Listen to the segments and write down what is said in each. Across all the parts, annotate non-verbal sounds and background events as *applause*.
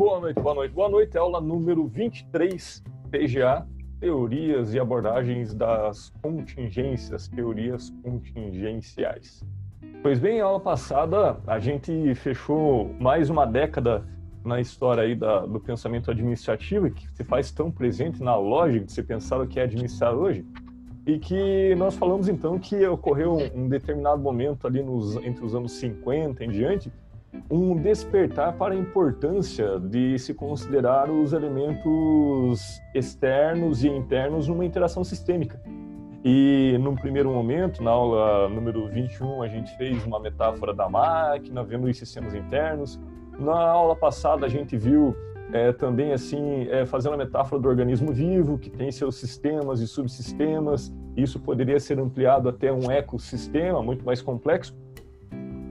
Boa noite, boa noite, boa noite. Aula número 23, TGA, Teorias e Abordagens das Contingências, Teorias Contingenciais. Pois bem, aula passada a gente fechou mais uma década na história aí da, do pensamento administrativo que se faz tão presente na lógica de se pensar o que é administrar hoje e que nós falamos então que ocorreu um determinado momento ali nos, entre os anos 50 em diante um despertar para a importância de se considerar os elementos externos e internos numa interação sistêmica. E num primeiro momento, na aula número 21, a gente fez uma metáfora da máquina, vendo os sistemas internos. Na aula passada, a gente viu é, também assim, é, fazendo a metáfora do organismo vivo, que tem seus sistemas e subsistemas. Isso poderia ser ampliado até um ecossistema muito mais complexo.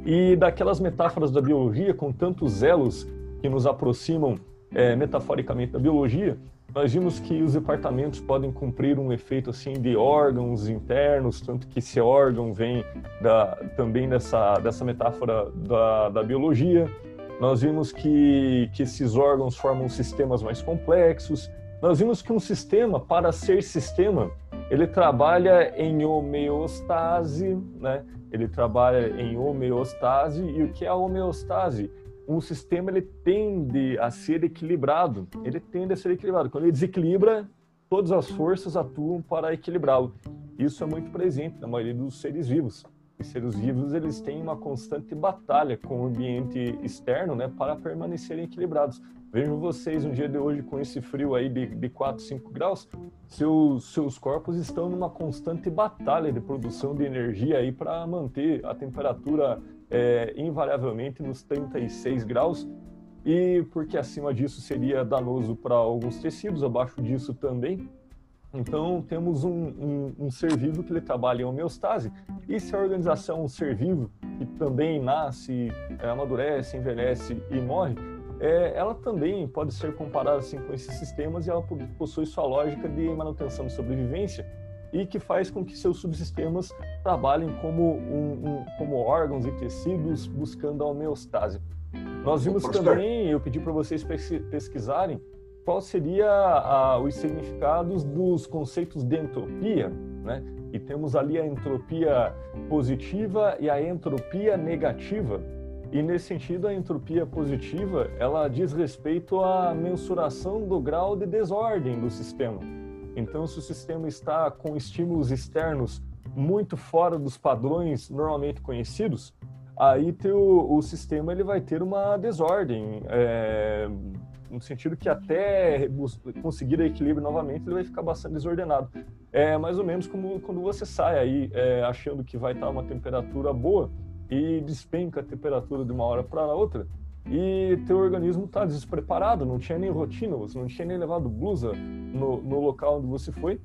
E daquelas metáforas da biologia, com tantos elos que nos aproximam é, metaforicamente da biologia, nós vimos que os departamentos podem cumprir um efeito assim de órgãos internos, tanto que esse órgão vem da, também dessa, dessa metáfora da, da biologia. Nós vimos que, que esses órgãos formam sistemas mais complexos. Nós vimos que um sistema, para ser sistema, ele trabalha em homeostase, né? Ele trabalha em homeostase. E o que é a homeostase? um sistema ele tende a ser equilibrado. Ele tende a ser equilibrado. Quando ele desequilibra, todas as forças atuam para equilibrá-lo. Isso é muito presente na maioria dos seres vivos. Os seres vivos eles têm uma constante batalha com o ambiente externo, né, para permanecerem equilibrados. Vejam vocês um dia de hoje com esse frio aí de, de 4, 5 graus, seus, seus corpos estão numa constante batalha de produção de energia aí para manter a temperatura é, invariavelmente nos 36 graus, e porque acima disso seria danoso para alguns tecidos, abaixo disso também. Então, temos um, um, um, ser vivo que ele trabalha em homeostase. E se a organização é um ser vivo que também nasce, é, amadurece, envelhece e morre, é, ela também pode ser comparada assim, com esses sistemas e ela possui sua lógica de manutenção de sobrevivência e que faz com que seus subsistemas trabalhem como, um, um, como órgãos e tecidos buscando a homeostase. Nós vimos também, eu pedi para vocês pesquisarem, qual seria a, os significados dos conceitos de entropia, né? E temos ali a entropia positiva e a entropia negativa. E nesse sentido, a entropia positiva, ela diz respeito à mensuração do grau de desordem do sistema. Então, se o sistema está com estímulos externos muito fora dos padrões normalmente conhecidos, aí teu, o sistema ele vai ter uma desordem, é, no sentido que até conseguir equilíbrio novamente ele vai ficar bastante desordenado. É mais ou menos como quando você sai aí é, achando que vai estar uma temperatura boa e despenca a temperatura de uma hora para outra, e teu organismo está despreparado, não tinha nem rotina, você não tinha nem levado blusa no, no local onde você foi,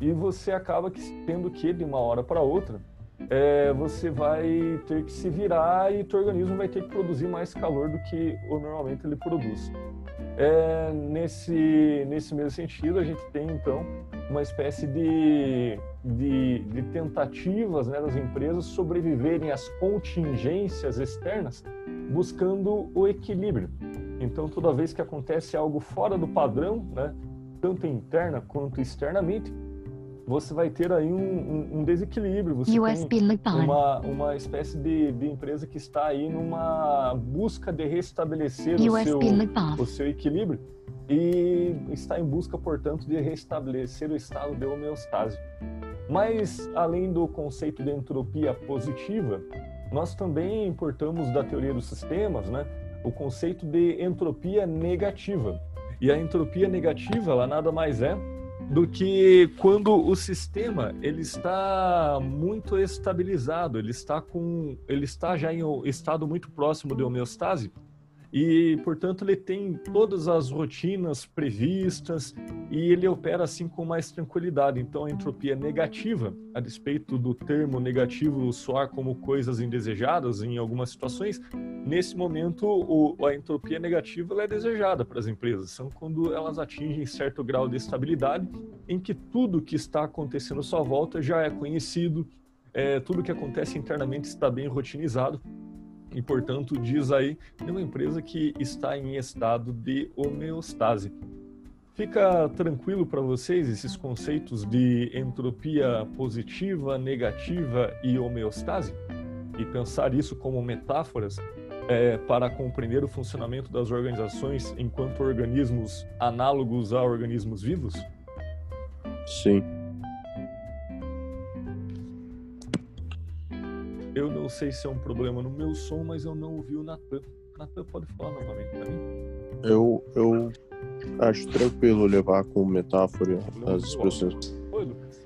e você acaba que, tendo que, de uma hora para outra, é, você vai ter que se virar e teu organismo vai ter que produzir mais calor do que normalmente ele produz. É, nesse, nesse mesmo sentido, a gente tem então uma espécie de, de, de tentativas né, das empresas sobreviverem às contingências externas buscando o equilíbrio. Então, toda vez que acontece algo fora do padrão, né, tanto interna quanto externamente, você vai ter aí um, um, um desequilíbrio. Você USB tem uma, uma espécie de, de empresa que está aí numa busca de restabelecer o seu, o seu equilíbrio e está em busca, portanto, de restabelecer o estado de homeostase. Mas, além do conceito de entropia positiva, nós também importamos da teoria dos sistemas né, o conceito de entropia negativa. E a entropia negativa, ela nada mais é do que quando o sistema ele está muito estabilizado, ele está com, ele está já em um estado muito próximo de homeostase e, portanto, ele tem todas as rotinas previstas e ele opera assim com mais tranquilidade. Então, a entropia negativa, a despeito do termo negativo soar como coisas indesejadas em algumas situações, nesse momento o, a entropia negativa é desejada para as empresas. São quando elas atingem certo grau de estabilidade em que tudo que está acontecendo à sua volta já é conhecido, é, tudo que acontece internamente está bem rotinizado e, portanto, diz aí de uma empresa que está em estado de homeostase. Fica tranquilo para vocês esses conceitos de entropia positiva, negativa e homeostase? E pensar isso como metáforas é, para compreender o funcionamento das organizações enquanto organismos análogos a organismos vivos? Sim. Eu não sei se é um problema no meu som, mas eu não ouvi o Natan. Natan, pode falar novamente para mim? Eu, eu acho tranquilo levar como metáfora as expressões. Oi, Lucas.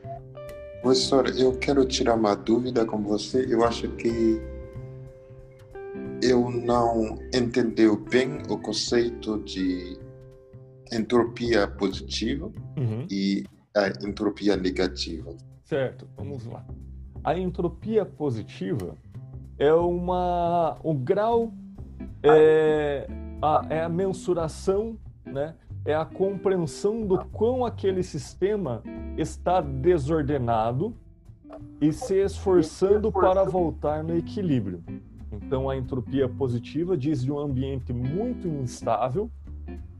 Professor, eu quero tirar uma dúvida com você. Eu acho que eu não entendeu bem o conceito de entropia positiva Uhum. e a entropia negativa. Certo, vamos lá. A entropia positiva é uma o grau é a, é a mensuração, né? É a compreensão do quão aquele sistema está desordenado e se esforçando para voltar no equilíbrio. Então, a entropia positiva diz de um ambiente muito instável,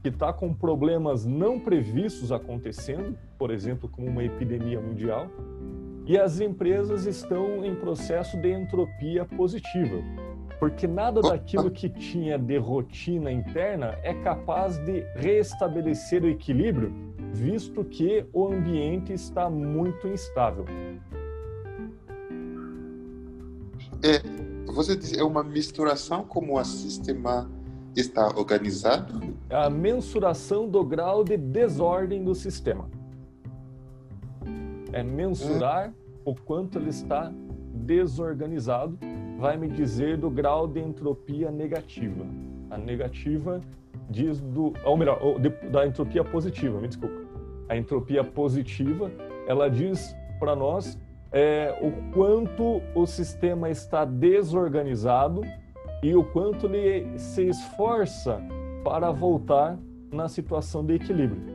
que está com problemas não previstos acontecendo, por exemplo, como uma epidemia mundial, e as empresas estão em processo de entropia positiva, porque nada daquilo que tinha de rotina interna é capaz de restabelecer o equilíbrio, visto que o ambiente está muito instável. É, você diz, é uma misturação como o sistema está organizado? A mensuração do grau de desordem do sistema. É mensurar o quanto ele está desorganizado, vai me dizer do grau de entropia negativa. A negativa diz do, ou melhor, da entropia positiva, me desculpa. A entropia positiva, ela diz para nós é, o quanto o sistema está desorganizado e o quanto ele se esforça para voltar na situação de equilíbrio.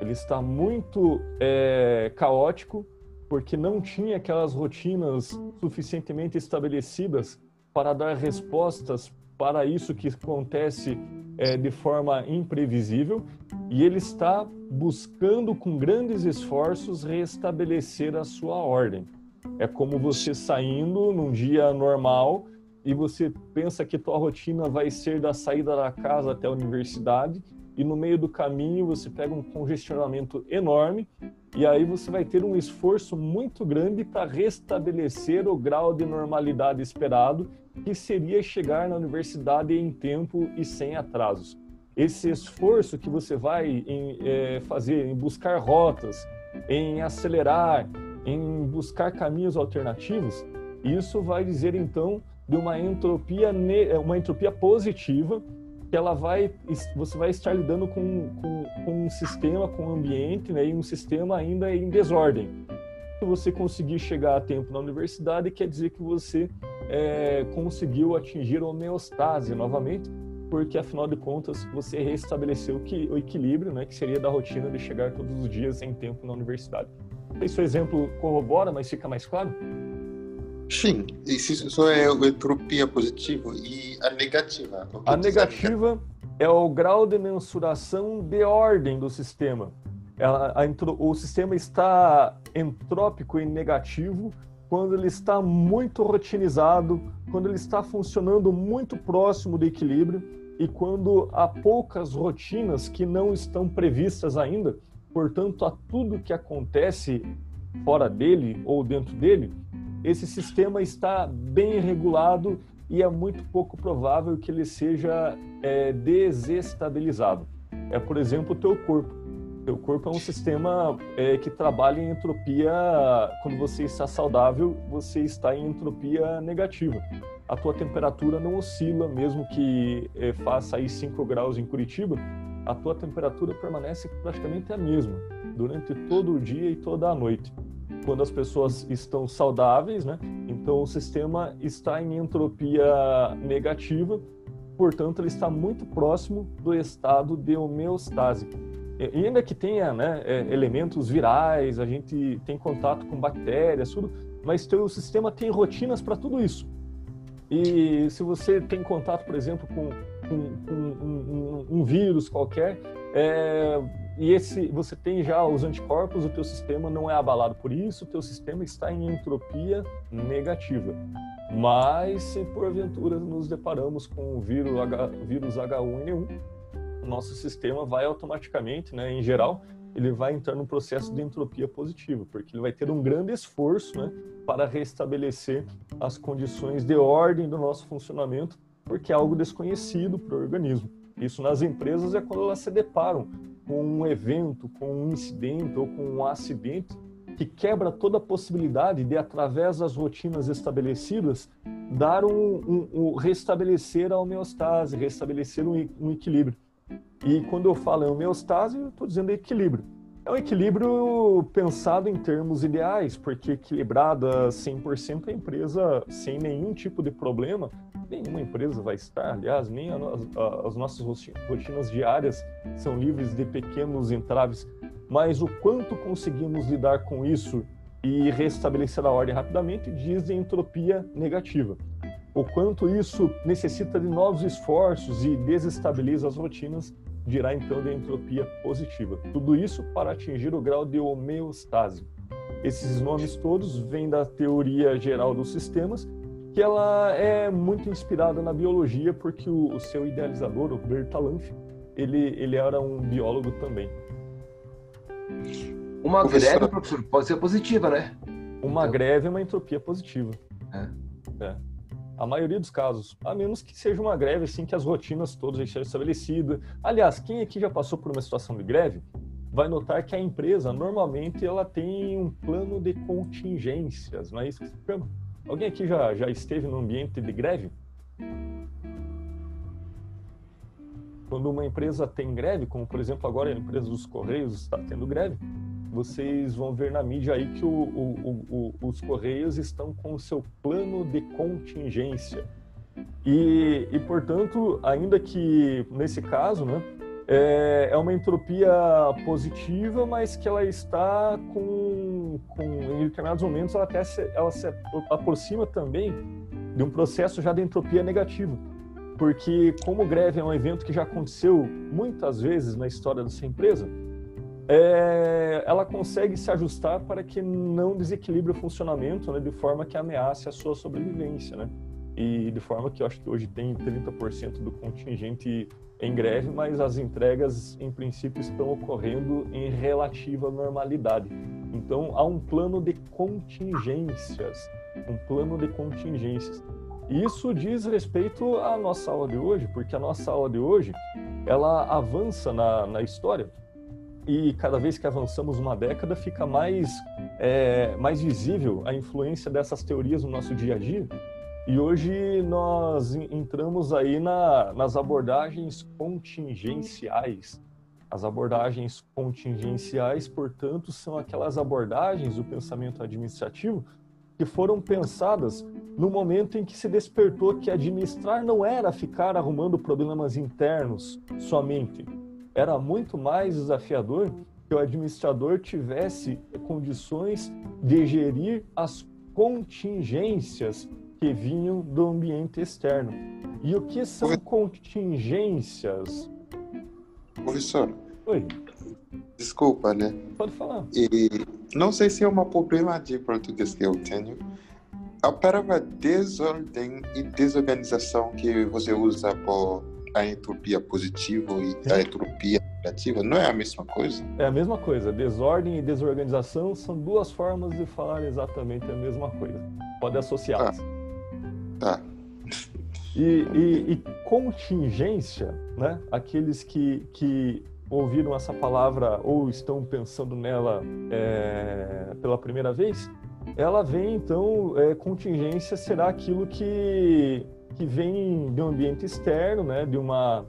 Ele está muito é, caótico porque não tinha aquelas rotinas suficientemente estabelecidas para dar respostas para isso que acontece é, de forma imprevisível e ele está buscando com grandes esforços restabelecer a sua ordem. É como você saindo num dia normal e você pensa que tua rotina vai ser da saída da casa até a universidade e no meio do caminho você pega um congestionamento enorme e aí você vai ter um esforço muito grande para restabelecer o grau de normalidade esperado, que seria chegar na universidade em tempo e sem atrasos. Esse esforço que você vai em, eh, fazer em buscar rotas, em acelerar, em buscar caminhos alternativos, isso vai dizer então de uma entropia, uma entropia positiva que ela vai, você vai estar lidando com, com, com um sistema, com um ambiente, né, e um sistema ainda em desordem. Se você conseguir chegar a tempo na universidade, quer dizer que você é, conseguiu atingir a homeostase novamente, porque afinal de contas você restabeleceu que, o equilíbrio, né, que seria da rotina de chegar todos os dias em tempo na universidade. Esse exemplo corrobora, mas fica mais claro? Sim, isso é a entropia positiva e a negativa. A negativa é o grau de mensuração de ordem do sistema. Ela- a o sistema está entrópico e negativo quando ele está muito rotinizado, quando ele está funcionando muito próximo do equilíbrio e quando há poucas rotinas que não estão previstas ainda. Portanto, a tudo que acontece fora dele ou dentro dele, esse sistema está bem regulado e é muito pouco provável que ele seja é, desestabilizado. É, por exemplo, o teu corpo. Teu corpo é um sistema é, que trabalha em entropia. Quando você está saudável, você está em entropia negativa. A tua temperatura não oscila, mesmo que é, faça aí 5 graus em Curitiba, a tua temperatura permanece praticamente a mesma durante todo o dia e toda a noite. Quando as pessoas estão saudáveis, né? Então o sistema está em entropia negativa, portanto ele está muito próximo do estado de homeostase. E ainda que tenha né, é, elementos virais, a gente tem contato com bactérias, tudo, mas teu sistema tem rotinas para tudo isso. E se você tem contato, por exemplo, com, com, com um, um, um, vírus qualquer, é, e esse você tem já os anticorpos, o teu sistema não é abalado por isso, o teu sistema está em entropia negativa. Mas se porventura nos deparamos com o vírus, H, vírus H1N1, o nosso sistema vai automaticamente, né, em geral, ele vai entrar num processo de entropia positiva, porque ele vai ter um grande esforço né, para restabelecer as condições de ordem do nosso funcionamento, porque é algo desconhecido para o organismo. Isso nas empresas é quando elas se deparam com um evento, com um incidente ou com um acidente que quebra toda a possibilidade de, através das rotinas estabelecidas, dar um, um, um restabelecer a homeostase, restabelecer um, um equilíbrio. E quando eu falo em homeostase, eu estou dizendo equilíbrio. É um equilíbrio pensado em termos ideais, porque equilibrada 100% a empresa sem nenhum tipo de problema, nenhuma empresa vai estar, aliás, nem a, a, as nossas rotinas diárias são livres de pequenos entraves, mas o quanto conseguimos lidar com isso e restabelecer a ordem rapidamente diz entropia negativa o quanto isso necessita de novos esforços e desestabiliza as rotinas, dirá então de entropia positiva. Tudo isso para atingir o grau de homeostase. Esses nomes todos vêm da teoria geral dos sistemas, que ela é muito inspirada na biologia, porque o, o seu idealizador, o Bertalanffy, ele, ele era um biólogo também. Uma greve, professor, pode ser positiva, né? Uma então... greve é uma entropia positiva. É. é a maioria dos casos, a menos que seja uma greve assim que as rotinas todas estejam estabelecidas. Aliás, quem aqui já passou por uma situação de greve vai notar que a empresa normalmente ela tem um plano de contingências, não é isso que se chama? Alguém aqui já, já esteve no ambiente de greve? Quando uma empresa tem greve, como por exemplo agora a empresa dos Correios está tendo greve, vocês vão ver na mídia aí que o, o, o, os Correios estão com o seu plano de contingência. E, e portanto, ainda que nesse caso, né, é, é, uma entropia positiva, mas que ela está com, com em determinados momentos, ela até se, ela se aproxima também de um processo já de entropia negativa. Porque como greve é um evento que já aconteceu muitas vezes na história dessa empresa, é, ela consegue se ajustar para que não desequilibre o funcionamento né, de forma que ameace a sua sobrevivência. Né? E de forma que eu acho que hoje tem 30% do contingente em greve, mas as entregas, em princípio, estão ocorrendo em relativa normalidade. Então, há um plano de contingências, um plano de contingências. Isso diz respeito à nossa aula de hoje, porque a nossa aula de hoje, ela avança na, na história e cada vez que avançamos uma década fica mais, é, mais visível a influência dessas teorias no nosso dia a dia. E hoje nós entramos aí na, nas abordagens contingenciais. As abordagens contingenciais, portanto, são aquelas abordagens do pensamento administrativo que foram pensadas no momento em que se despertou que administrar não era ficar arrumando problemas internos somente, era muito mais desafiador que o administrador tivesse condições de gerir as contingências que vinham do ambiente externo. E o que são contingências? Professor. Oi. Desculpa, né? Pode falar. E não sei se é um problema de português que eu tenho. A palavra desordem e desorganização que você usa por a entropia positiva e a entropia negativa não é a mesma coisa? É a mesma coisa. Desordem e desorganização são duas formas de falar exatamente a mesma coisa. Pode associá-las. Tá. Tá. E, e, e, contingência, né? Aqueles que, que ouviram essa palavra ou estão pensando nela é, pela primeira vez, ela vem então, é, contingência será aquilo que que vem de um ambiente externo, né, de uma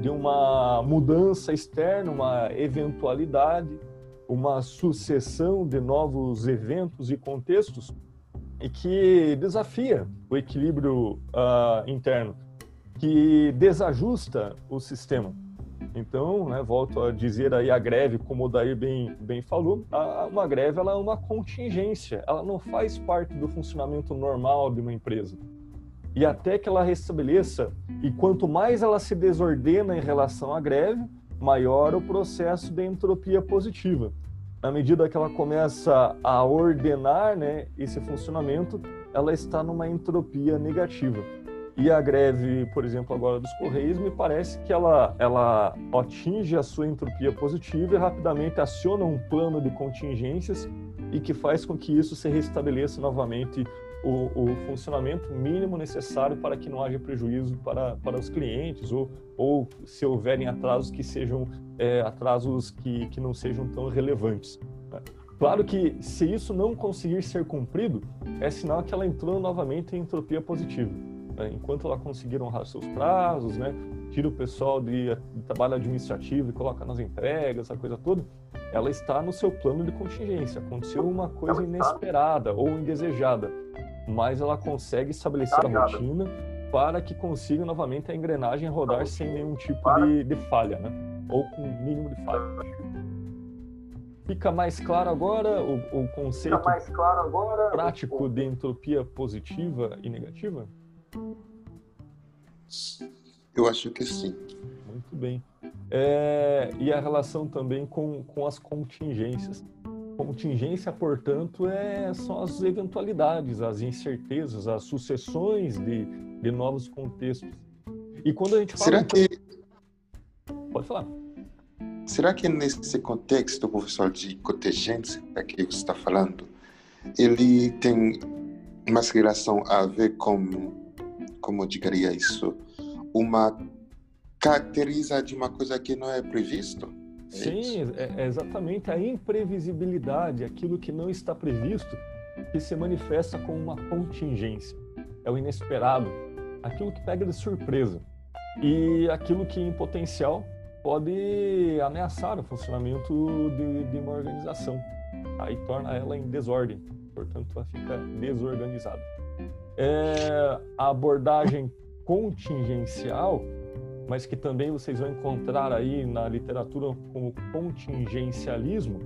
de uma mudança externa, uma eventualidade, uma sucessão de novos eventos e contextos e que desafia o equilíbrio uh, interno, que desajusta o sistema. Então, né, volto a dizer aí a greve, como o Daí bem, bem falou, a, uma greve ela é uma contingência, ela não faz parte do funcionamento normal de uma empresa e até que ela restabeleça. E quanto mais ela se desordena em relação à greve, maior o processo de entropia positiva. Na medida que ela começa a ordenar né, esse funcionamento, ela está numa entropia negativa. E a greve, por exemplo, agora dos Correios, me parece que ela, ela atinge a sua entropia positiva e rapidamente aciona um plano de contingências e que faz com que isso se restabeleça novamente o, o, funcionamento mínimo necessário para que não haja prejuízo para, para os clientes ou, ou se houverem atrasos que sejam é, atrasos que, que não sejam tão relevantes. Né? Claro que se isso não conseguir ser cumprido, é sinal que ela entrou novamente em entropia positiva. Né? Enquanto ela conseguir honrar seus prazos, né? tira o pessoal de, de trabalho administrativo e coloca nas entregas, essa coisa toda, ela está no seu plano de contingência. Aconteceu uma coisa inesperada ou indesejada mas ela consegue estabelecer a rotina para que consiga novamente a engrenagem rodar sem nenhum tipo de, de falha, né? Ou com um mínimo de falha. Fica mais claro agora o, o conceito claro agora, prático de entropia positiva e negativa? Eu acho que sim. Muito bem. É, e a relação também com, com as contingências. Contingência, portanto, é, são as eventualidades, as incertezas, as sucessões de, de novos contextos. E quando a gente fala. Será que. Pode falar. Será que nesse contexto, professor, de contingência que você está falando, ele tem mais relação a ver com, como eu diria isso, uma caracteriza de uma coisa que não é previsto? Sim, é, é exatamente a imprevisibilidade, aquilo que não está previsto, que se manifesta como uma contingência. É o inesperado, aquilo que pega de surpresa. E aquilo que, em potencial, pode ameaçar o funcionamento de, de uma organização. Aí torna ela em desordem, portanto, ela fica desorganizada. É, a abordagem contingencial mas que também vocês vão encontrar aí na literatura como contingencialismo,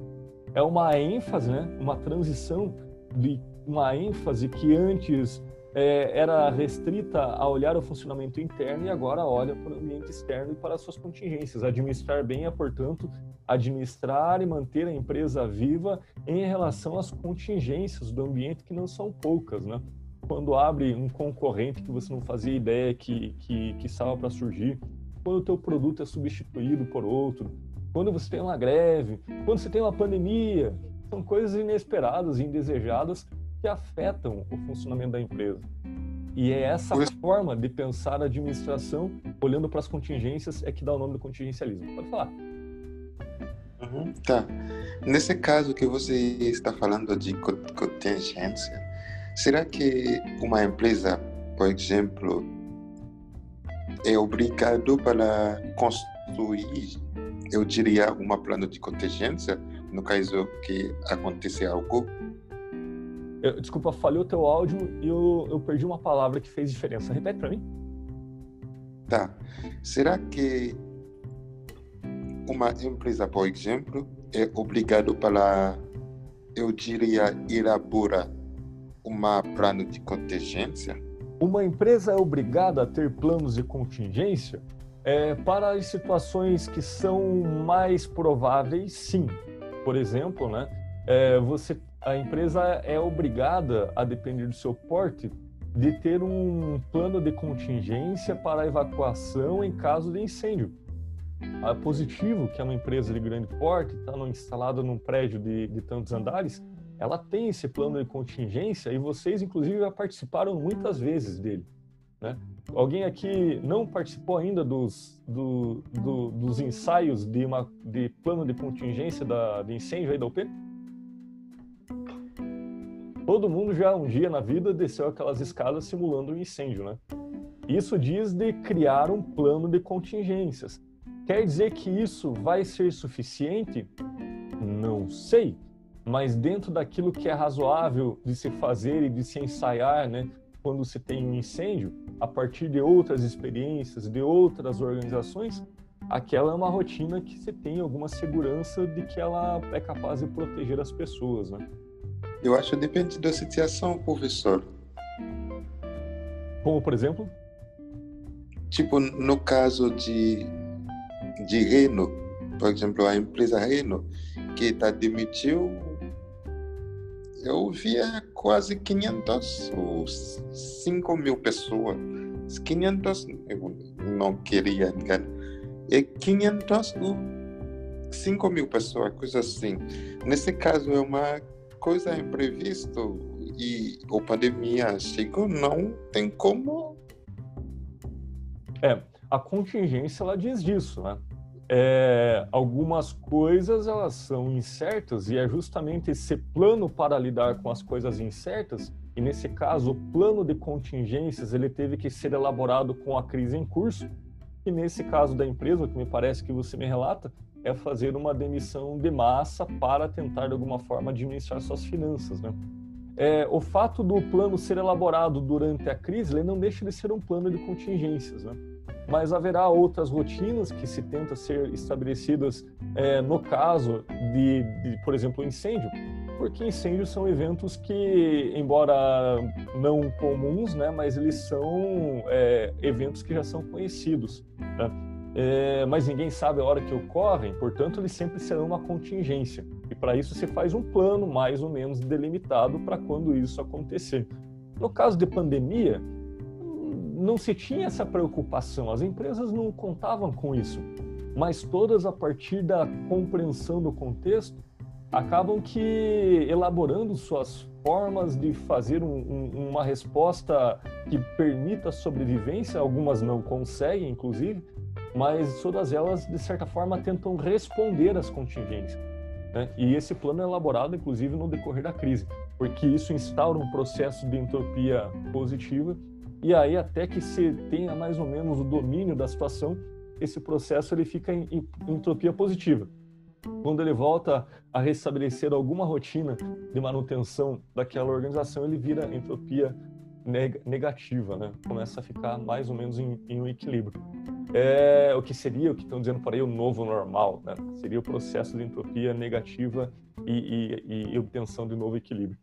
é uma ênfase, né? uma transição de uma ênfase que antes é, era restrita a olhar o funcionamento interno e agora olha para o ambiente externo e para as suas contingências. Administrar bem é, portanto, administrar e manter a empresa viva em relação às contingências do ambiente, que não são poucas, né? Quando abre um concorrente que você não fazia ideia que, que, que estava para surgir, quando o teu produto é substituído por outro, quando você tem uma greve, quando você tem uma pandemia, são coisas inesperadas e indesejadas que afetam o funcionamento da empresa. E é essa forma de pensar a administração, olhando para as contingências, é que dá o nome do contingencialismo. Pode falar. Uhum, tá. Nesse caso que você está falando de contingência, Será que uma empresa, por exemplo, é obrigado para construir, eu diria, uma plano de contingência no caso que acontecer algo? Eu, desculpa, falhou teu áudio e eu, eu perdi uma palavra que fez diferença. Repete para mim. Tá. Será que uma empresa, por exemplo, é obrigado para, eu diria, elaborar uma plano de contingência? Uma empresa é obrigada a ter planos de contingência é, para as situações que são mais prováveis, sim. Por exemplo, né, é, você, a empresa é obrigada, a depender do seu porte, de ter um plano de contingência para evacuação em caso de incêndio. A Positivo, que é uma empresa de grande porte, está instalada num prédio de, de tantos andares, ela tem esse plano de contingência e vocês, inclusive, já participaram muitas vezes dele. Né? Alguém aqui não participou ainda dos, do, do, dos ensaios de, uma, de plano de contingência da, de incêndio aí da UP? Todo mundo já um dia na vida desceu aquelas escadas simulando um incêndio, né? Isso diz de criar um plano de contingências. Quer dizer que isso vai ser suficiente? Não sei mas dentro daquilo que é razoável de se fazer e de se ensaiar, né, quando se tem um incêndio, a partir de outras experiências, de outras organizações, aquela é uma rotina que você tem alguma segurança de que ela é capaz de proteger as pessoas, né? Eu acho que depende da situação, professor. Como, por exemplo? Tipo, no caso de, de Reno, por exemplo, a empresa Reno, que está demitiu, eu via quase 500 ou 5 mil pessoas. 500, eu não queria enganar, é 500 ou 5 mil pessoas, coisa assim. Nesse caso, é uma coisa imprevista e a pandemia chegou, não tem como. É, a contingência ela diz disso, né? É, algumas coisas elas são incertas e é justamente esse plano para lidar com as coisas incertas e nesse caso o plano de contingências ele teve que ser elaborado com a crise em curso e nesse caso da empresa, que me parece que você me relata, é fazer uma demissão de massa para tentar de alguma forma administrar suas finanças, né? É, o fato do plano ser elaborado durante a crise, ele não deixa de ser um plano de contingências, né? Mas haverá outras rotinas que se tenta ser estabelecidas é, no caso de, de, por exemplo, incêndio, porque incêndios são eventos que, embora não comuns, né, mas eles são é, eventos que já são conhecidos. Né? É, mas ninguém sabe a hora que ocorrem, portanto, eles sempre serão uma contingência. E para isso se faz um plano mais ou menos delimitado para quando isso acontecer. No caso de pandemia, não se tinha essa preocupação, as empresas não contavam com isso, mas todas a partir da compreensão do contexto acabam que elaborando suas formas de fazer um, um, uma resposta que permita a sobrevivência, algumas não conseguem, inclusive, mas todas elas, de certa forma, tentam responder às contingências. Né? E esse plano é elaborado, inclusive, no decorrer da crise, porque isso instaura um processo de entropia positiva, e aí, até que se tenha mais ou menos o domínio da situação, esse processo ele fica em, entropia positiva. Quando ele volta a restabelecer alguma rotina de manutenção daquela organização, ele vira entropia negativa, né? Começa a ficar mais ou menos em, em um equilíbrio. É, o que seria, o que estão dizendo por aí, o novo normal, né? Seria o processo de entropia negativa e, e, e obtenção de novo equilíbrio.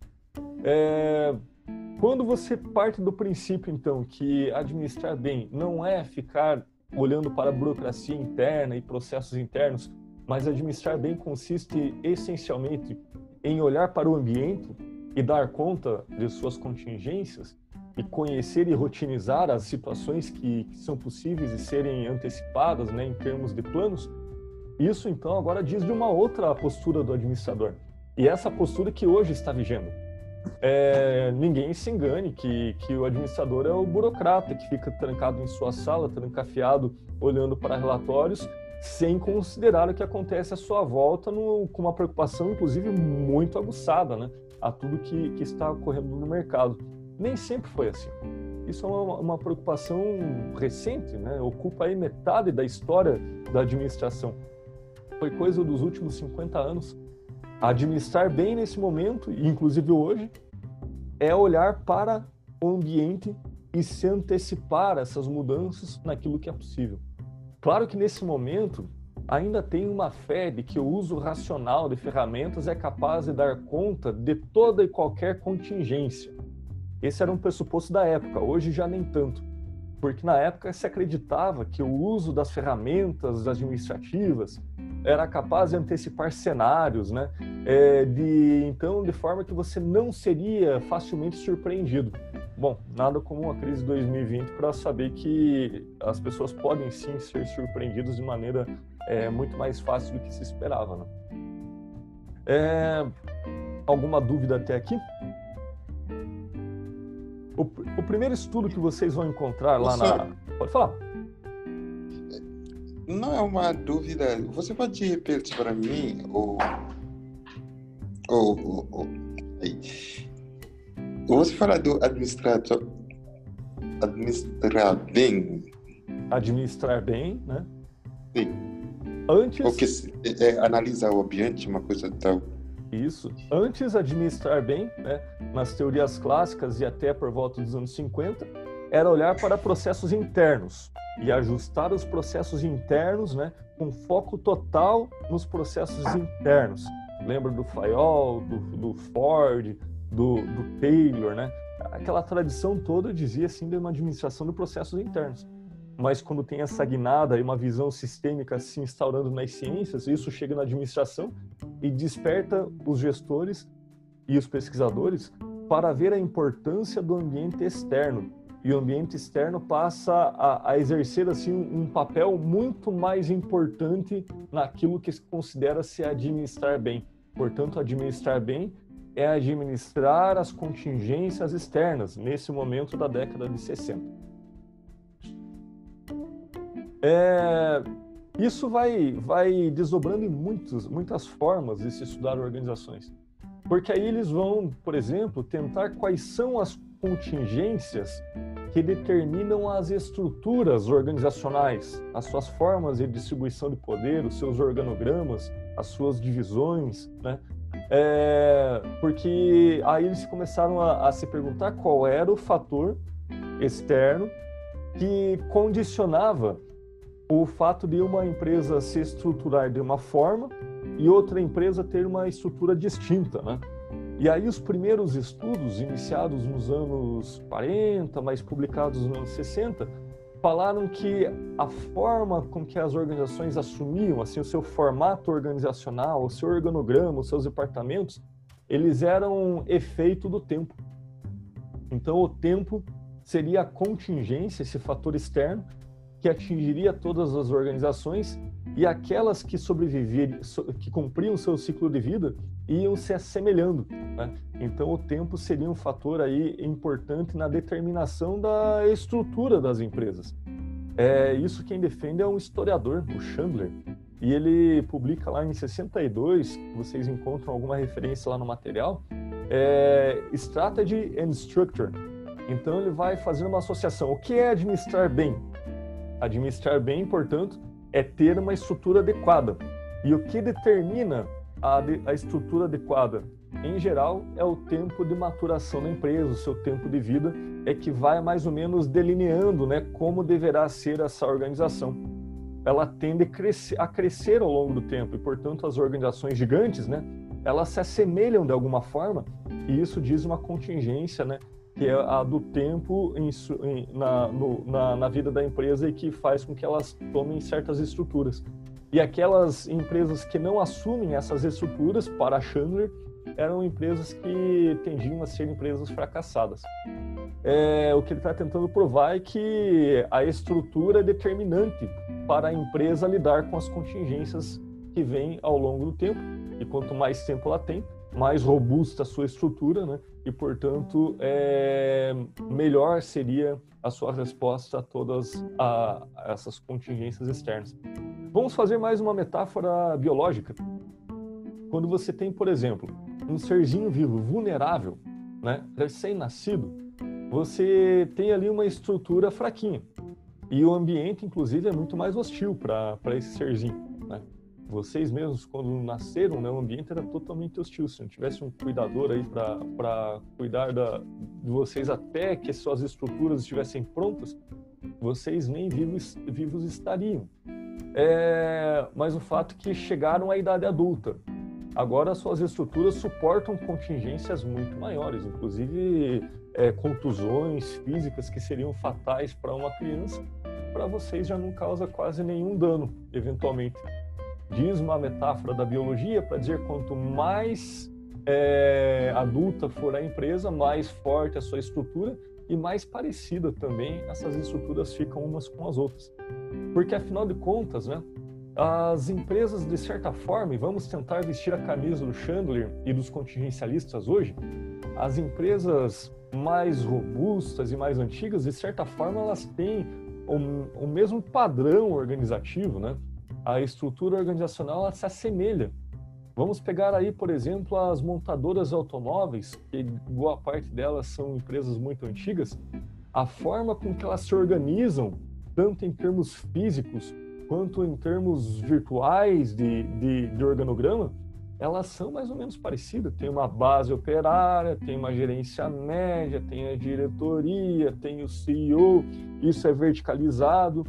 É, quando você parte do princípio, então, que administrar bem não é ficar olhando para a burocracia interna e processos internos, mas administrar bem consiste essencialmente em olhar para o ambiente e dar conta de suas contingências, e conhecer e rotinizar as situações que, que são possíveis e serem antecipadas né, em termos de planos, isso então agora diz de uma outra postura do administrador. E essa postura que hoje está vigendo. É, ninguém se engane que, que o administrador é o burocrata que fica trancado em sua sala, trancafiado, olhando para relatórios, sem considerar o que acontece à sua volta, no, com uma preocupação, inclusive, muito aguçada né, a tudo que, que está ocorrendo no mercado. Nem sempre foi assim. Isso é uma, uma preocupação recente, né? ocupa aí metade da história da administração. Foi coisa dos últimos 50 anos. Administrar bem nesse momento, inclusive hoje, é olhar para o ambiente e se antecipar essas mudanças naquilo que é possível. Claro que nesse momento ainda tem uma fé de que o uso racional de ferramentas é capaz de dar conta de toda e qualquer contingência. Esse era um pressuposto da época, hoje já nem tanto. Porque na época se acreditava que o uso das ferramentas administrativas era capaz de antecipar cenários, né? É, de, então, de forma que você não seria facilmente surpreendido. Bom, nada como a crise de 2020 para saber que as pessoas podem sim ser surpreendidas de maneira é, muito mais fácil do que se esperava. Né? É, alguma dúvida até aqui? O, o primeiro estudo que vocês vão encontrar lá na. Pode falar. Não é uma dúvida. Você pode repetir para mim o. O. o, o... Você fala do administrador. Administrar bem. Administrar bem, né? Sim. Antes. Porque é, é, analisar o ambiente, uma coisa tal. Isso. Antes, administrar bem, né, nas teorias clássicas e até por volta dos anos 50, era olhar para processos internos e ajustar os processos internos né, com foco total nos processos internos. Lembra do Fayol, do, do Ford, do, do, Taylor, né? aquela tradição toda dizia assim de uma administração de processos internos. Mas quando tem essa guinada e uma visão sistêmica se instaurando nas ciências, isso chega na administração e desperta os gestores e os pesquisadores para ver a importância do ambiente externo. E o ambiente externo passa a, a exercer assim um papel muito mais importante naquilo que se considera se administrar bem. Portanto, administrar bem é administrar as contingências externas nesse momento da década de 60. É, isso vai, vai desdobrando em muitos, muitas formas de se estudar organizações. Porque aí eles vão, por exemplo, tentar quais são as contingências que determinam as estruturas organizacionais, as suas formas de distribuição de poder, os seus organogramas, as suas divisões, né? É, porque aí eles começaram a, a se perguntar qual era o fator externo que condicionava o fato de uma empresa se estruturar de uma forma e outra empresa ter uma estrutura distinta, né? E aí os primeiros estudos, iniciados nos anos 40, mas publicados nos anos 60, falaram que a forma com que as organizações assumiam, assim, o seu formato organizacional, o seu organograma, os seus departamentos, eles eram efeito do tempo. Então o tempo seria a contingência, esse fator externo, que atingiria todas as organizações e aquelas que sobreviviam, que cumpriam seu ciclo de vida, iam se assemelhando. Né? Então, o tempo seria um fator aí importante na determinação da estrutura das empresas. É, isso quem defende é um historiador, o Chandler, e ele publica lá em 62, vocês encontram alguma referência lá no material, é, Strategy and Structure. Então, ele vai fazendo uma associação. O que é administrar bem? Administrar bem, portanto, é ter uma estrutura adequada. E o que determina a, a estrutura adequada? Em geral, é o tempo de maturação da empresa, o seu tempo de vida, é que vai mais ou menos delineando né, como deverá ser essa organização. Ela tende a crescer, a crescer ao longo do tempo e, portanto, as organizações gigantes, né, elas se assemelham de alguma forma e isso diz uma contingência né, que é a do tempo em, na, no, na, na, vida da empresa e que faz com que elas tomem certas estruturas. E aquelas empresas que não assumem essas estruturas, para Chandler, eram empresas que tendiam a ser empresas fracassadas. É, o que ele está tentando provar é que a estrutura é determinante para a empresa lidar com as contingências que vêm ao longo do tempo. E quanto mais tempo ela tem, mais robusta a sua estrutura, né? e, portanto, é, melhor seria a sua resposta a todas a, a essas contingências externas. Vamos fazer mais uma metáfora biológica. Quando você tem, por exemplo, um serzinho vivo vulnerável, né, recém-nascido, você tem ali uma estrutura fraquinha. E o ambiente, inclusive, é muito mais hostil para esse serzinho. Vocês mesmos, quando nasceram, né, o ambiente era totalmente hostil. Se não tivesse um cuidador aí para cuidar da, de vocês até que suas estruturas estivessem prontas, vocês nem vivos, vivos estariam. É, mas o fato é que chegaram à idade adulta. Agora suas estruturas suportam contingências muito maiores, inclusive é, contusões físicas que seriam fatais para uma criança. Para vocês já não causa quase nenhum dano, eventualmente diz uma metáfora da biologia para dizer quanto mais é, adulta for a empresa, mais forte a sua estrutura e mais parecida também essas estruturas ficam umas com as outras. Porque afinal de contas, né, as empresas de certa forma, e vamos tentar vestir a camisa do Chandler e dos contingencialistas hoje, as empresas mais robustas e mais antigas, de certa forma, elas têm o, o mesmo padrão organizativo, né? A estrutura organizacional se assemelha. Vamos pegar aí, por exemplo, as montadoras automóveis, que boa parte delas são empresas muito antigas, a forma com que elas se organizam, tanto em termos físicos quanto em termos virtuais de, de, de organograma, elas são mais ou menos parecidas. Tem uma base operária, tem uma gerência média, tem a diretoria, tem o CEO, isso é verticalizado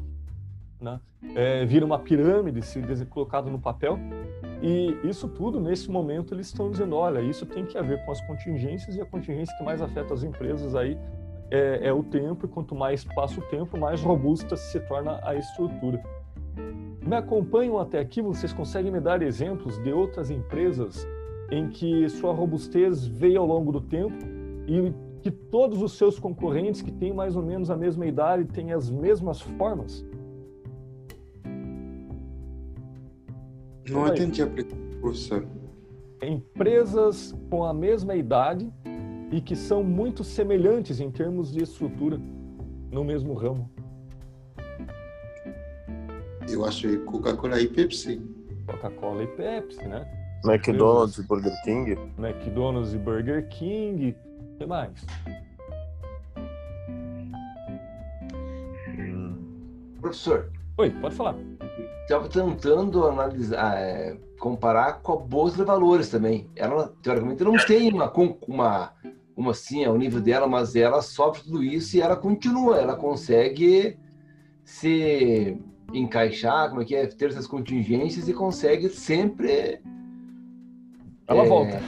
né? É, vira uma pirâmide se colocado no papel. E isso tudo, nesse momento, eles estão dizendo, olha, isso tem que ver com as contingências e a contingência que mais afeta as empresas aí é, é o tempo, e quanto mais passa o tempo, mais robusta se torna a estrutura. Me acompanham até aqui, vocês conseguem me dar exemplos de outras empresas em que sua robustez veio ao longo do tempo e que todos os seus concorrentes que têm mais ou menos a mesma idade têm as mesmas formas? Não entendi a professor. Empresas com a mesma idade e que são muito semelhantes em termos de estrutura no mesmo ramo. Eu achei Coca-Cola e Pepsi. Coca-Cola e Pepsi, né? McDonald's e Burger King. McDonald's e Burger King. O que mais? Professor, Oi, pode falar. Estava tentando analisar, é, comparar com a Bolsa de Valores também. Ela, teoricamente, não tem uma, uma, uma assim, é o nível dela, mas ela sofre tudo isso e ela continua, ela consegue se encaixar, como é que é, ter essas contingências e consegue sempre Ela É, volta.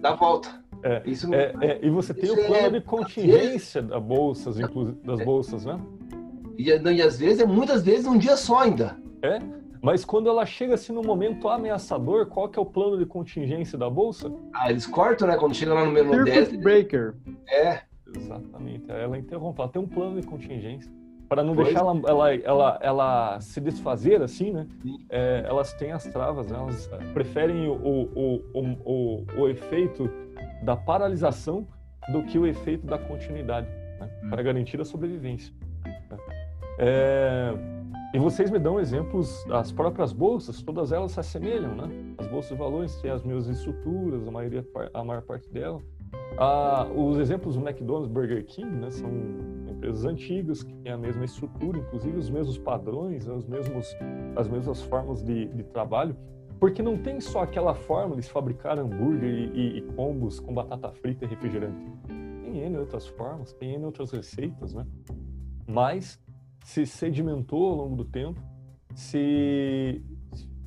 dar volta. É, Isso É, é, e você tem o plano é- de contingência da bolsas, das bolsas, né? E, e às vezes, é muitas vezes, um dia só ainda. É, mas quando ela chega assim no momento ameaçador, qual que é o plano de contingência da bolsa? Ah, eles cortam, né? Quando chega lá no menu 10, Circuit Breaker. é, Exatamente, ela interrompe, ela tem um plano de contingência. Para não Pois. deixar ela, ela, ela, ela se desfazer assim, né? É, elas têm as travas, né? elas preferem o, o, o, o, o, o efeito da paralisação do que o efeito da continuidade, né? Hum. para garantir a sobrevivência. né? É, e vocês me dão exemplos, as próprias bolsas, todas elas se assemelham, né? As bolsas de valores têm as mesmas estruturas, a, maioria, a maior parte delas. Ah, os exemplos do McDonald's, Burger King, né, são empresas antigas que têm a mesma estrutura, inclusive os mesmos padrões, os mesmos, as mesmas formas de, de trabalho, porque não tem só aquela forma de fabricar hambúrguer e, e- e combos com batata frita e refrigerante. Tem N outras formas, tem N outras receitas, né? Mas se sedimentou ao longo do tempo, se,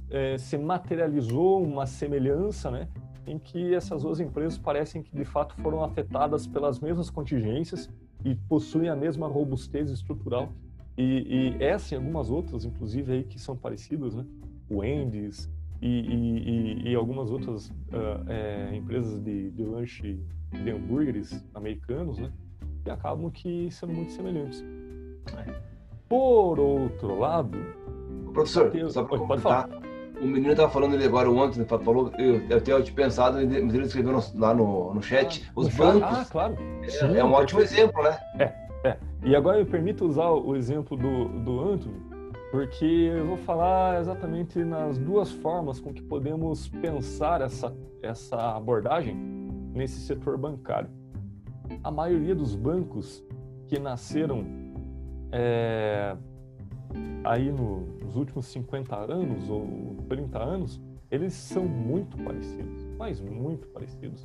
eh, se materializou uma semelhança, né? em que essas duas empresas parecem que de fato foram afetadas pelas mesmas contingências e possuem a mesma robustez estrutural. E, e essa e algumas outras, inclusive, aí que são parecidas, né? O Wendy's e, e- e- algumas outras ah, eh, empresas de, de lanche de hambúrgueres americanos, né? Que acabam que sendo muito semelhantes. Por outro lado, professor, Eu- só para pode completar, o menino estava falando ele agora ontem, falou, eu, eu tinha pensado, mas ele escreveu no- lá no, no chat, ah, os no chat- bancos, Ah, claro. é, Sim, é um ótimo exemplo, né? E agora me permita usar o exemplo do, do Anthony, porque eu vou falar exatamente nas duas formas com que podemos pensar essa, essa abordagem nesse setor bancário. A maioria dos bancos que nasceram é, aí no- nos últimos 50 anos ou 30 anos, eles são muito parecidos, mas muito parecidos,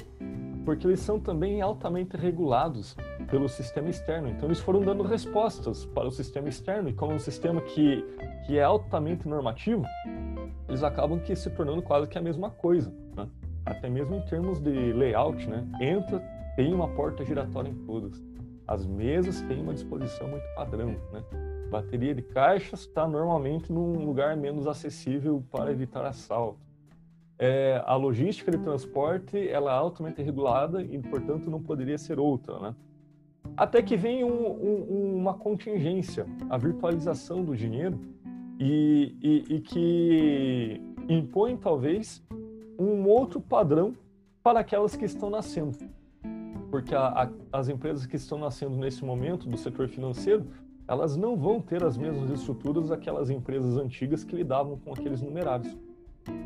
porque eles são também altamente regulados pelo sistema externo. Então eles foram dando respostas para o sistema externo e como um sistema que, que é altamente normativo, eles acabam que se tornando quase que a mesma coisa, né? até mesmo em termos de layout, né? Entra, tem uma porta giratória em todas. As mesas têm uma disposição muito padrão, né? Bateria de caixas está normalmente num lugar menos acessível para evitar assalto. É, a logística de transporte ela é altamente regulada e, portanto, não poderia ser outra, né? Até que vem um- um- uma contingência, a virtualização do dinheiro, e, e- e que impõe, talvez, um outro padrão para aquelas que estão nascendo. Porque a- a- as empresas que estão nascendo nesse momento do setor financeiro, elas não vão ter as mesmas estruturas daquelas empresas antigas que lidavam com aqueles numerários.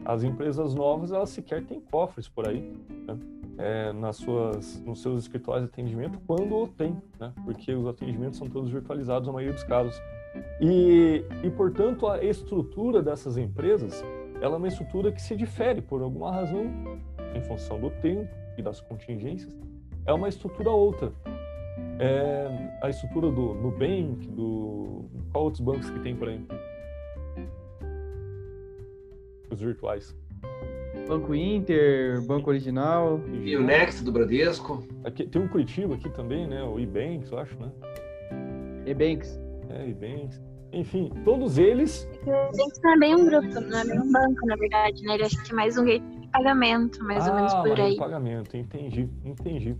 As empresas novas, elas sequer têm cofres por aí, né? É, nas suas, nos seus escritórios de atendimento, quando tem, né? porque os atendimentos são todos virtualizados na maioria dos casos. E, e, portanto, a estrutura dessas empresas, ela é uma estrutura que se difere por alguma razão, em função do tempo e das contingências, é uma estrutura outra. É a estrutura do Nubank, do... Qual outros bancos que tem por aí? Os virtuais. Banco Inter, Banco Original. E o Next do Bradesco. Aqui, tem um Curitiba aqui também, né? O Ebanks, eu acho, né? Ebanks. É, Ebanks. Enfim, todos eles. O Ebanks não é bem um grupo, não é um banco, na verdade, né? Ele acho que é mais um gateway de pagamento, mais ah, ou menos por mais aí. um pagamento, entendi, entendi,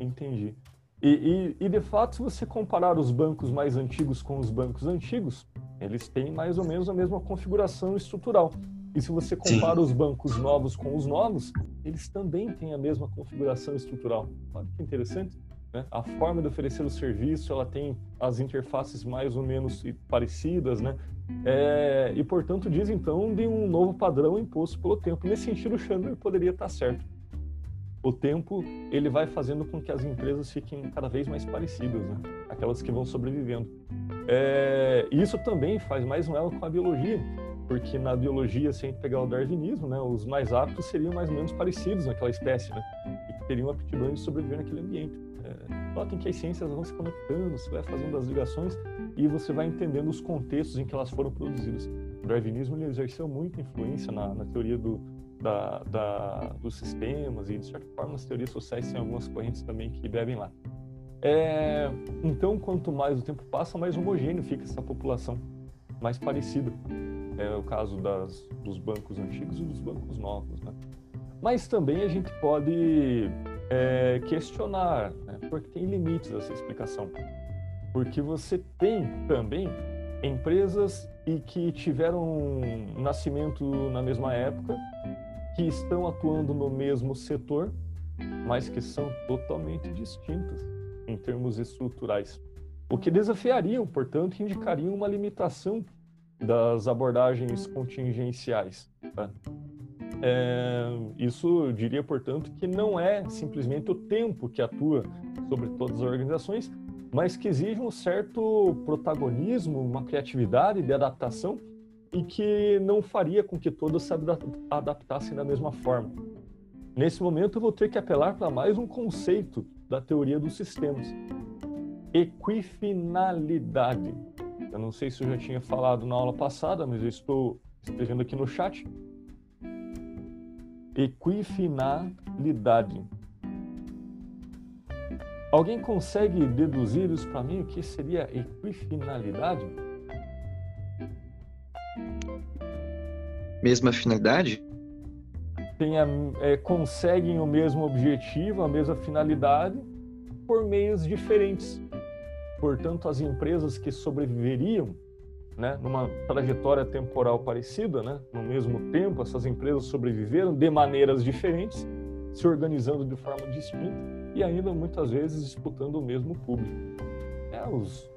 entendi. E, e, e, de fato, se você comparar os bancos mais antigos com os bancos antigos, eles têm mais ou menos a mesma configuração estrutural. E se você compara Sim. os bancos novos com os novos, eles também têm a mesma configuração estrutural. Olha que interessante. Né? A forma de oferecer o serviço, ela tem as interfaces mais ou menos parecidas, né? É, e, portanto, diz então de um novo padrão imposto pelo tempo. Nesse sentido, o Chandler poderia estar certo. O tempo ele vai fazendo com que as empresas fiquem cada vez mais parecidas, né? aquelas que vão sobrevivendo. É, isso também faz mais um elo com a biologia, porque na biologia, se a gente pegar o darwinismo, né, os mais aptos seriam mais ou menos parecidos naquela espécie, né, e teriam aptidões de sobreviver naquele ambiente. É, notem que as ciências vão se conectando, você vai fazendo as ligações e você vai entendendo os contextos em que elas foram produzidas. O darwinismo ele exerceu muita influência na, na teoria do, da, da, dos sistemas e, de certa forma, as teorias sociais têm algumas correntes também que bebem lá. É, então, quanto mais o tempo passa, mais homogêneo fica essa população, mais parecida. É o caso das, dos bancos antigos e dos bancos novos. Né? Mas também a gente pode é, questionar, né? porque tem limites essa explicação. Porque você tem também empresas e que tiveram nascimento na mesma época que estão atuando no mesmo setor, mas que são totalmente distintas em termos estruturais. O que desafiariam, portanto, indicariam uma limitação das abordagens contingenciais. Tá? É, isso diria, portanto, que não é simplesmente o tempo que atua sobre todas as organizações, mas que exige um certo protagonismo, uma criatividade de adaptação e que não faria com que todos se adaptassem da mesma forma. Nesse momento, eu vou ter que apelar para mais um conceito da teoria dos sistemas: equifinalidade. Eu não sei se eu já tinha falado na aula passada, mas eu estou escrevendo aqui no chat. Equifinalidade. Alguém consegue deduzir isso para mim? O que seria equifinalidade? Mesma finalidade? Tem a, é, conseguem o mesmo objetivo, a mesma finalidade, por meios diferentes. Portanto, as empresas que sobreviveriam né, numa trajetória temporal parecida, né, no mesmo tempo, essas empresas sobreviveram de maneiras diferentes, se organizando de forma distinta e ainda muitas vezes disputando o mesmo público. É, os,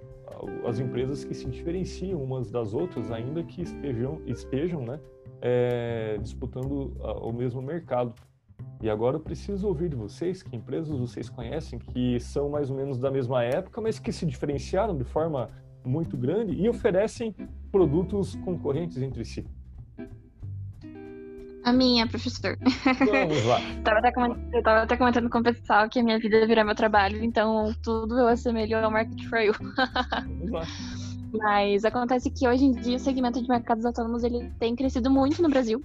as empresas que se diferenciam umas das outras, ainda que estejam, estejam né, é, disputando o mesmo mercado. E agora eu preciso ouvir de vocês que empresas vocês conhecem que são mais ou menos da mesma época, mas que se diferenciaram de forma muito grande e oferecem produtos concorrentes entre si. A minha, professor. Vamos lá. *laughs* tava até eu estava até comentando com o pessoal que a minha vida virou meu trabalho, então tudo eu assemelho ao Market for You. Vamos lá. *laughs* Mas acontece que hoje em dia o segmento de mercados autônomos ele tem crescido muito no Brasil.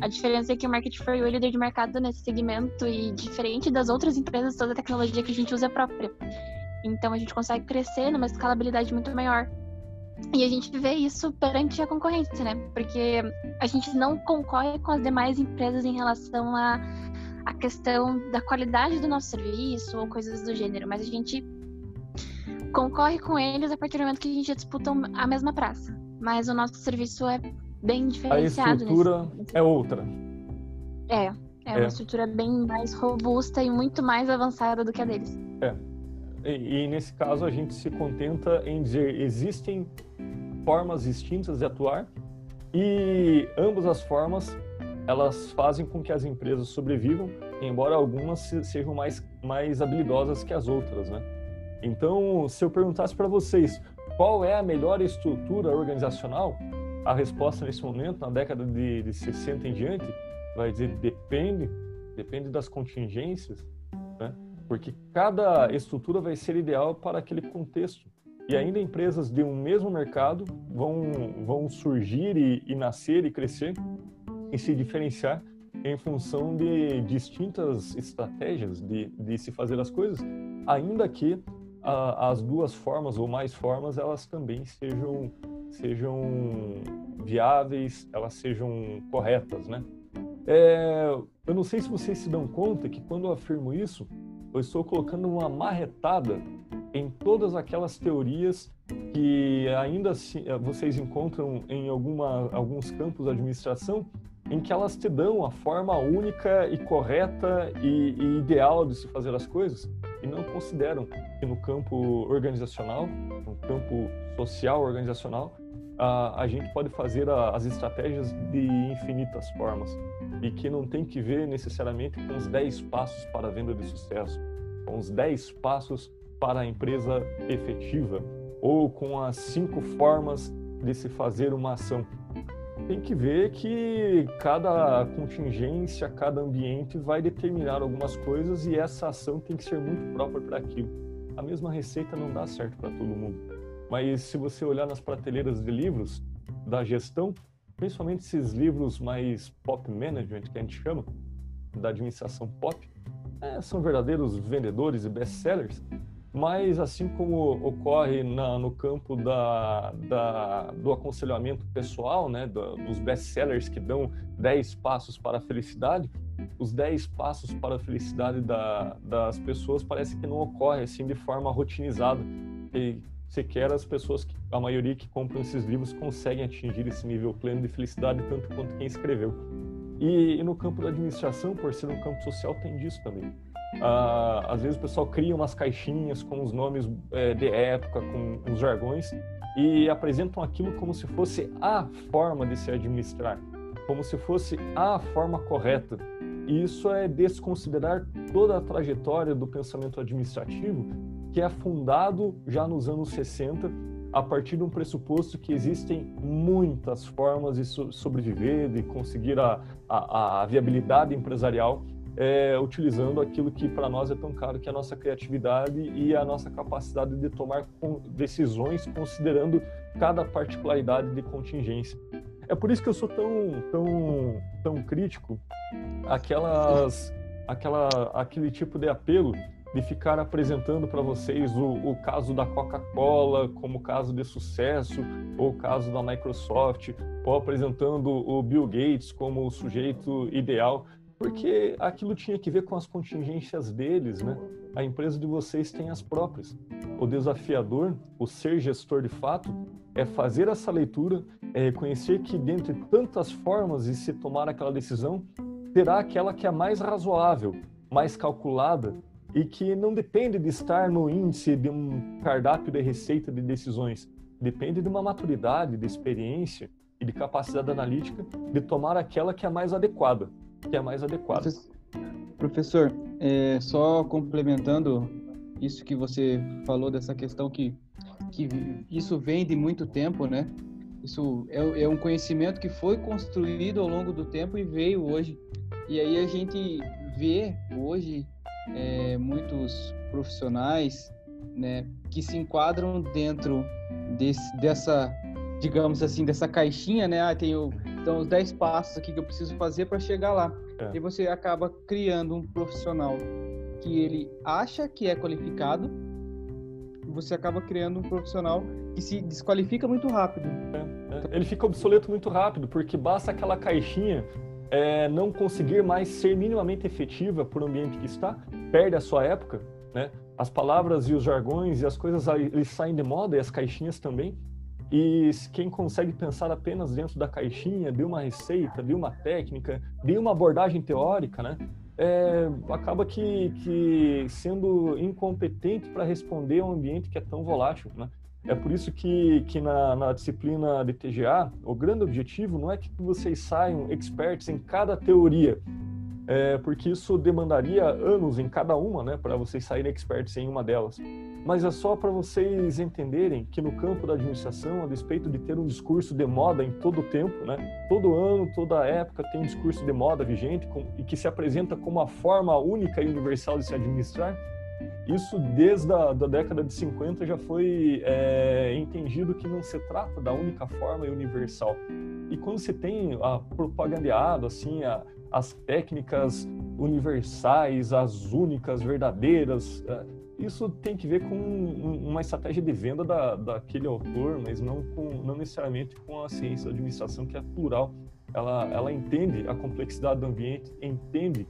A diferença é que o Market for You é líder de mercado nesse segmento e diferente das outras empresas, toda a tecnologia que a gente usa é própria. Então a gente consegue crescer numa escalabilidade muito maior. E a gente vê isso perante a concorrência, né? Porque a gente não concorre com as demais empresas em relação a, a questão da qualidade do nosso serviço ou coisas do gênero, mas a gente concorre com eles a partir do momento que a gente disputa a mesma praça. Mas o nosso serviço é bem diferenciado. A estrutura nesse... é outra. É, é, é, uma estrutura bem mais robusta e muito mais avançada do que a deles. É. E, e, nesse caso a gente se contenta em dizer existem formas distintas de atuar e ambas as formas elas fazem com que as empresas sobrevivam, embora algumas sejam mais mais habilidosas que as outras, né? Então, se eu perguntasse para vocês qual é a melhor estrutura organizacional, a resposta nesse momento, na década de, de 60 em diante, vai dizer depende, depende das contingências, né? porque cada estrutura vai ser ideal para aquele contexto. E ainda empresas de um mesmo mercado vão, vão surgir e, e nascer e crescer e se diferenciar em função de distintas estratégias de, de se fazer as coisas, ainda que a, as duas formas ou mais formas elas também sejam sejam viáveis, elas sejam corretas, né? É, eu não sei se vocês se dão conta que quando eu afirmo isso, eu estou colocando uma marretada em todas aquelas teorias que ainda assim, vocês encontram em alguma, alguns campos da administração, em que elas te dão a forma única e correta e, e ideal de se fazer as coisas, e não consideram que no campo organizacional, no campo social organizacional, a, a gente pode fazer a, as estratégias de infinitas formas e que não tem que ver necessariamente com os 10 passos para a venda de sucesso, com os 10 passos para a empresa efetiva ou com as cinco formas de se fazer uma ação. Tem que ver que cada contingência, cada ambiente vai determinar algumas coisas e essa ação tem que ser muito própria para aquilo. A mesma receita não dá certo para todo mundo. Mas se você olhar nas prateleiras de livros da gestão, principalmente esses livros mais pop management que a gente chama, da administração pop, é, são verdadeiros vendedores e best-sellers, mas assim como ocorre na, no campo da, da, do aconselhamento pessoal, né, do, dos best-sellers que dão 10 passos para a felicidade, os 10 passos para a felicidade da, das pessoas parece que não ocorre assim de forma rotinizada. E sequer as pessoas, que, a maioria que compram esses livros, conseguem atingir esse nível pleno de felicidade tanto quanto quem escreveu. E, e no campo da administração, por ser um campo social, tem disso também. Ah, às vezes o pessoal cria umas caixinhas com os nomes é, de época, com os jargões, e apresentam aquilo como se fosse a forma de se administrar, como se fosse a forma correta. E isso é desconsiderar toda a trajetória do pensamento administrativo que é fundado já nos anos 60 a partir de um pressuposto que existem muitas formas de sobreviver, de conseguir a, a, a viabilidade empresarial, é, utilizando aquilo que para nós é tão caro, que é a nossa criatividade e a nossa capacidade de tomar decisões considerando cada particularidade de contingência. É por isso que eu sou tão, tão, tão crítico aquelas, aquela, aquele tipo de apelo de ficar apresentando para vocês o, o, caso da Coca-Cola como caso de sucesso, ou o caso da Microsoft, ou apresentando o Bill Gates como o sujeito ideal, porque aquilo tinha que ver com as contingências deles, né? A empresa de vocês tem as próprias. O desafiador, o ser gestor de fato, é fazer essa leitura, é reconhecer que dentre tantas formas de se tomar aquela decisão, terá aquela que é mais razoável, mais calculada e que não depende de estar no índice de um cardápio de receita de decisões. Depende de uma maturidade, de experiência e de capacidade analítica de tomar aquela que é mais adequada, que é mais adequada. Professor, é, só complementando isso que você falou dessa questão que, que isso vem de muito tempo, né? Isso é, é um conhecimento que foi construído ao longo do tempo e veio hoje. E aí a gente vê hoje é, muitos profissionais né, que se enquadram dentro desse, dessa, digamos assim, dessa caixinha, né? Ah, tem o, então, os 10 passos aqui que eu preciso fazer para chegar lá. É. E você acaba criando um profissional que ele acha que é qualificado, você acaba criando um profissional que se desqualifica muito rápido. É, é. Ele fica obsoleto muito rápido, porque basta aquela caixinha é, não conseguir mais ser minimamente efetiva por ambiente que está, perde a sua época, né? As palavras e os jargões e as coisas eles saem de moda e as caixinhas também. E quem consegue pensar apenas dentro da caixinha, de uma receita, de uma técnica, de uma abordagem teórica, né? É, acaba que, que sendo incompetente para responder a um ambiente que é tão volátil, né? É por isso que, que na, na, disciplina de TGA, o grande objetivo não é que vocês saiam experts em cada teoria, é, porque isso demandaria anos em cada uma, né, para vocês saírem experts em uma delas. Mas é só para vocês entenderem que no campo da administração, a despeito de ter um discurso de moda em todo o tempo, né, todo ano, toda época tem um discurso de moda vigente com, e que se apresenta como a forma única e universal de se administrar, isso desde a da década de 50 já foi é, entendido que não se trata da única forma e universal. E quando você tem a propagandeado assim a, as técnicas universais, as únicas, verdadeiras. É, isso tem que ver com uma estratégia de venda da, daquele autor, mas não, com, não necessariamente com a ciência da administração, que é plural. Ela, ela entende a complexidade do ambiente, entende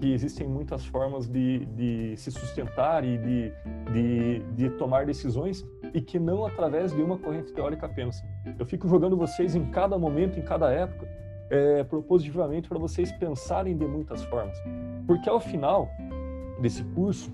que existem muitas formas de, de se sustentar e de, de, de tomar decisões e que não através de uma corrente teórica apenas. Eu fico jogando vocês em cada momento, em cada época, é, propositivamente para vocês pensarem de muitas formas. Porque ao final desse curso,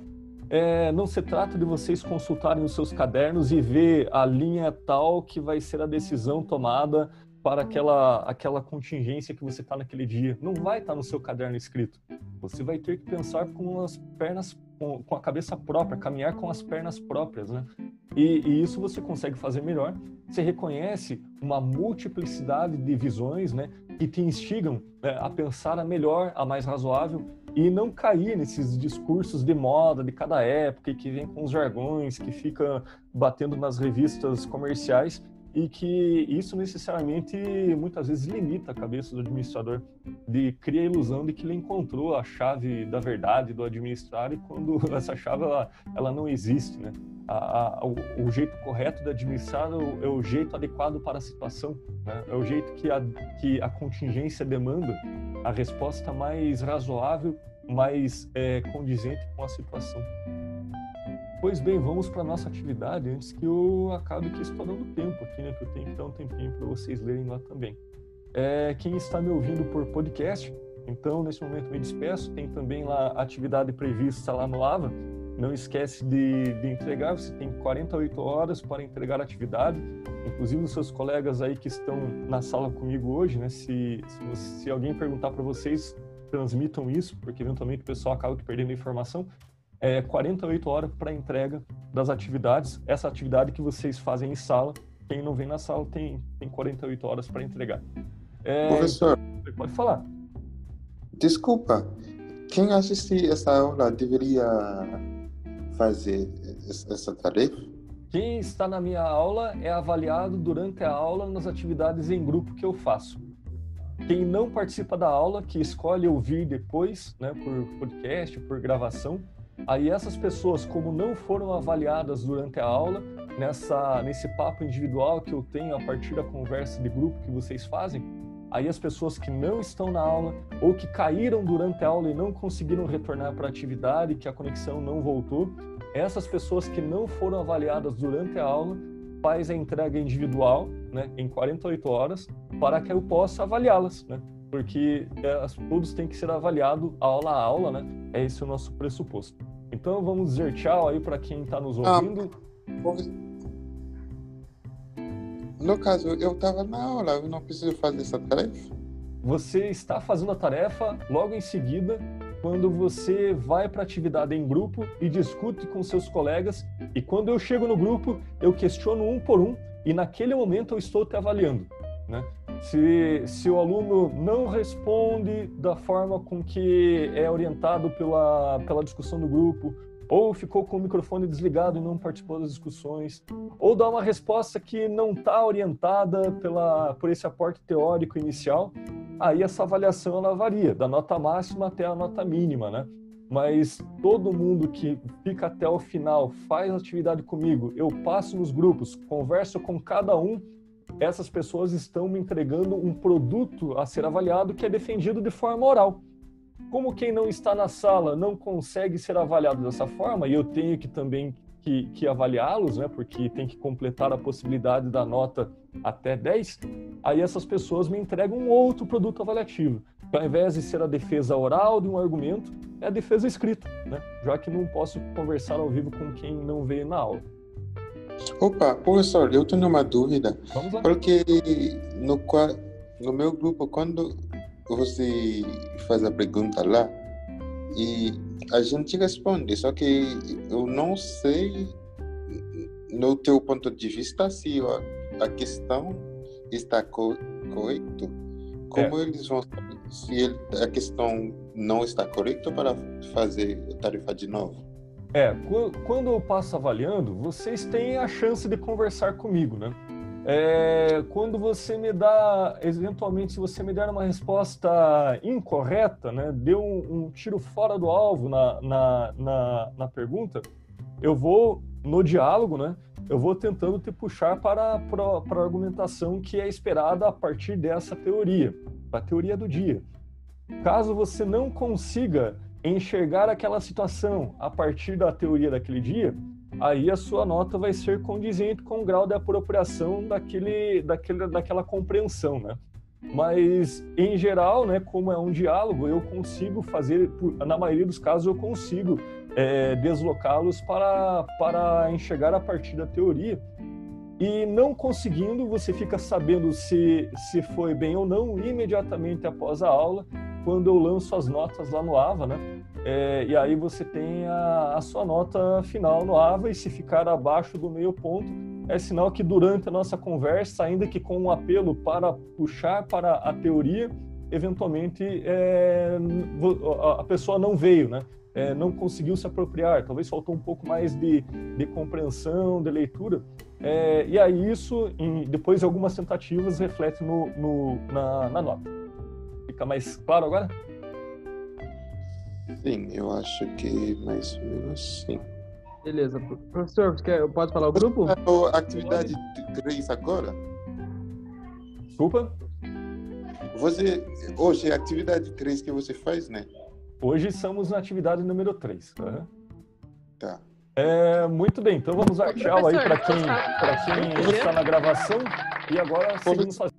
é, não se trata de vocês consultarem os seus cadernos e ver a linha tal que vai ser a decisão tomada para aquela, aquela contingência que você está naquele dia. Não vai estar tá no seu caderno escrito. Você vai ter que pensar com as pernas, com, com a cabeça própria, caminhar com as pernas próprias, né? E, e, isso você consegue fazer melhor. Você reconhece uma multiplicidade de visões, né? Que te instigam né, a pensar a melhor, a mais razoável e não cair nesses discursos de moda de cada época e que vem com os jargões, que fica batendo nas revistas comerciais e que isso necessariamente muitas vezes limita a cabeça do administrador de criar a ilusão de que ele encontrou a chave da verdade do administrar e quando *laughs* essa chave ela, ela não existe, né? A, a, o, o, jeito correto de administrar é o, é o jeito adequado para a situação, né? é o jeito que a, que a contingência demanda a resposta mais razoável, mais é, condizente com a situação. Pois bem, vamos para nossa atividade antes que eu acabe aqui estourando tempo aqui, né? Que eu tenho que dar um tempinho para vocês lerem lá também. É, quem está me ouvindo por podcast, então nesse momento me despeço. Tem também lá atividade prevista lá no Lava. Não esquece de, de entregar, você tem 48 horas para entregar a atividade. Inclusive os seus colegas aí que estão na sala comigo hoje, né? Se, se, se alguém perguntar para vocês, transmitam isso, porque eventualmente o pessoal acaba perdendo a informação é, 48 horas para entrega das atividades. Essa atividade que vocês fazem em sala, quem não vem na sala tem, tem 48 horas para entregar. É, Professor, pode falar. Desculpa, quem assistir essa aula deveria fazer essa tarefa? Quem está na minha aula é avaliado durante a aula nas atividades em grupo que eu faço. Quem não participa da aula, que escolhe ouvir depois, né, por podcast, por gravação, Aí essas pessoas, como não foram avaliadas durante a aula, nessa nesse papo individual que eu tenho a partir da conversa de grupo que vocês fazem, aí as pessoas que não estão na aula ou que caíram durante a aula e não conseguiram retornar para a atividade, que a conexão não voltou, essas pessoas que não foram avaliadas durante a aula, faz a entrega individual, né, em 48 horas, para que eu possa avaliá-las, né? Porque é, todos têm que ser avaliados aula a aula, né? É esse o nosso pressuposto. Então vamos dizer tchau aí para quem está nos ah, ouvindo. no caso, eu estava na aula, eu não preciso fazer essa tarefa. Você está fazendo a tarefa logo em seguida, quando você vai para atividade em grupo e discute com seus colegas. E quando eu chego no grupo, eu questiono um por um e naquele momento eu estou te avaliando. Né? Se, se o aluno não responde da forma com que é orientado pela, pela discussão do grupo, ou ficou com o microfone desligado e não participou das discussões, ou dá uma resposta que não está orientada pela, por esse aporte teórico inicial, aí essa avaliação ela varia, da nota máxima até a nota mínima, né? Mas todo mundo que fica até o final, faz atividade comigo, eu passo nos grupos, converso com cada um essas pessoas estão me entregando um produto a ser avaliado que é defendido de forma oral. Como quem não está na sala não consegue ser avaliado dessa forma, e eu tenho que também que, que avaliá-los, né, porque tem que completar a possibilidade da nota até 10, aí essas pessoas me entregam um outro produto avaliativo. Então, ao invés de ser a defesa oral de um argumento, é a defesa escrita, né? já que não posso conversar ao vivo com quem não veio na aula. Opa, professor, eu tenho uma dúvida. Porque no, no meu grupo, quando você faz a pergunta lá, e a gente responde, só que eu não sei, no teu ponto de vista, se a questão está co correta. Como é. eles vão saber se ele, a questão não está correta para fazer a tarefa de novo? É, quando eu passo avaliando, vocês têm a chance de conversar comigo, né? É, quando você me dá, eventualmente, se você me der uma resposta incorreta, né, deu um, um tiro fora do alvo na, na, na, na, pergunta, eu vou, no diálogo, né, eu vou tentando te puxar para, para, para a argumentação que é esperada a partir dessa teoria, a teoria do dia. Caso você não consiga enxergar aquela situação a partir da teoria daquele dia, aí a sua nota vai ser condizente com o grau de apropriação daquele, daquele, daquela compreensão, né? Mas, em geral, né, como é um diálogo, eu consigo fazer, na maioria dos casos, eu consigo é, deslocá-los para, para enxergar a partir da teoria. E não conseguindo, você fica sabendo se, se foi bem ou não imediatamente após a aula, quando eu lanço as notas lá no AVA, né? É, e aí você tem a, a, sua nota final no AVA e se ficar abaixo do meio ponto, é sinal que durante a nossa conversa, ainda que com um apelo para puxar para a teoria, eventualmente é, a pessoa não veio, né? É, não conseguiu se apropriar, talvez faltou um pouco mais de, de compreensão, de leitura. É, e aí isso, em, depois de algumas tentativas, reflete no, no na, na nota. Fica mais claro agora? Sim, eu acho que mais ou menos sim. Beleza. Professor, você quer, pode falar o grupo? A atividade 3 agora? Desculpa? Você, hoje é a atividade 3 que você faz, né? Hoje estamos na atividade número 3. Uhum. Tá. É, muito bem, então vamos dar tchau aí para quem, quem está na gravação. E agora seguimos fazendo.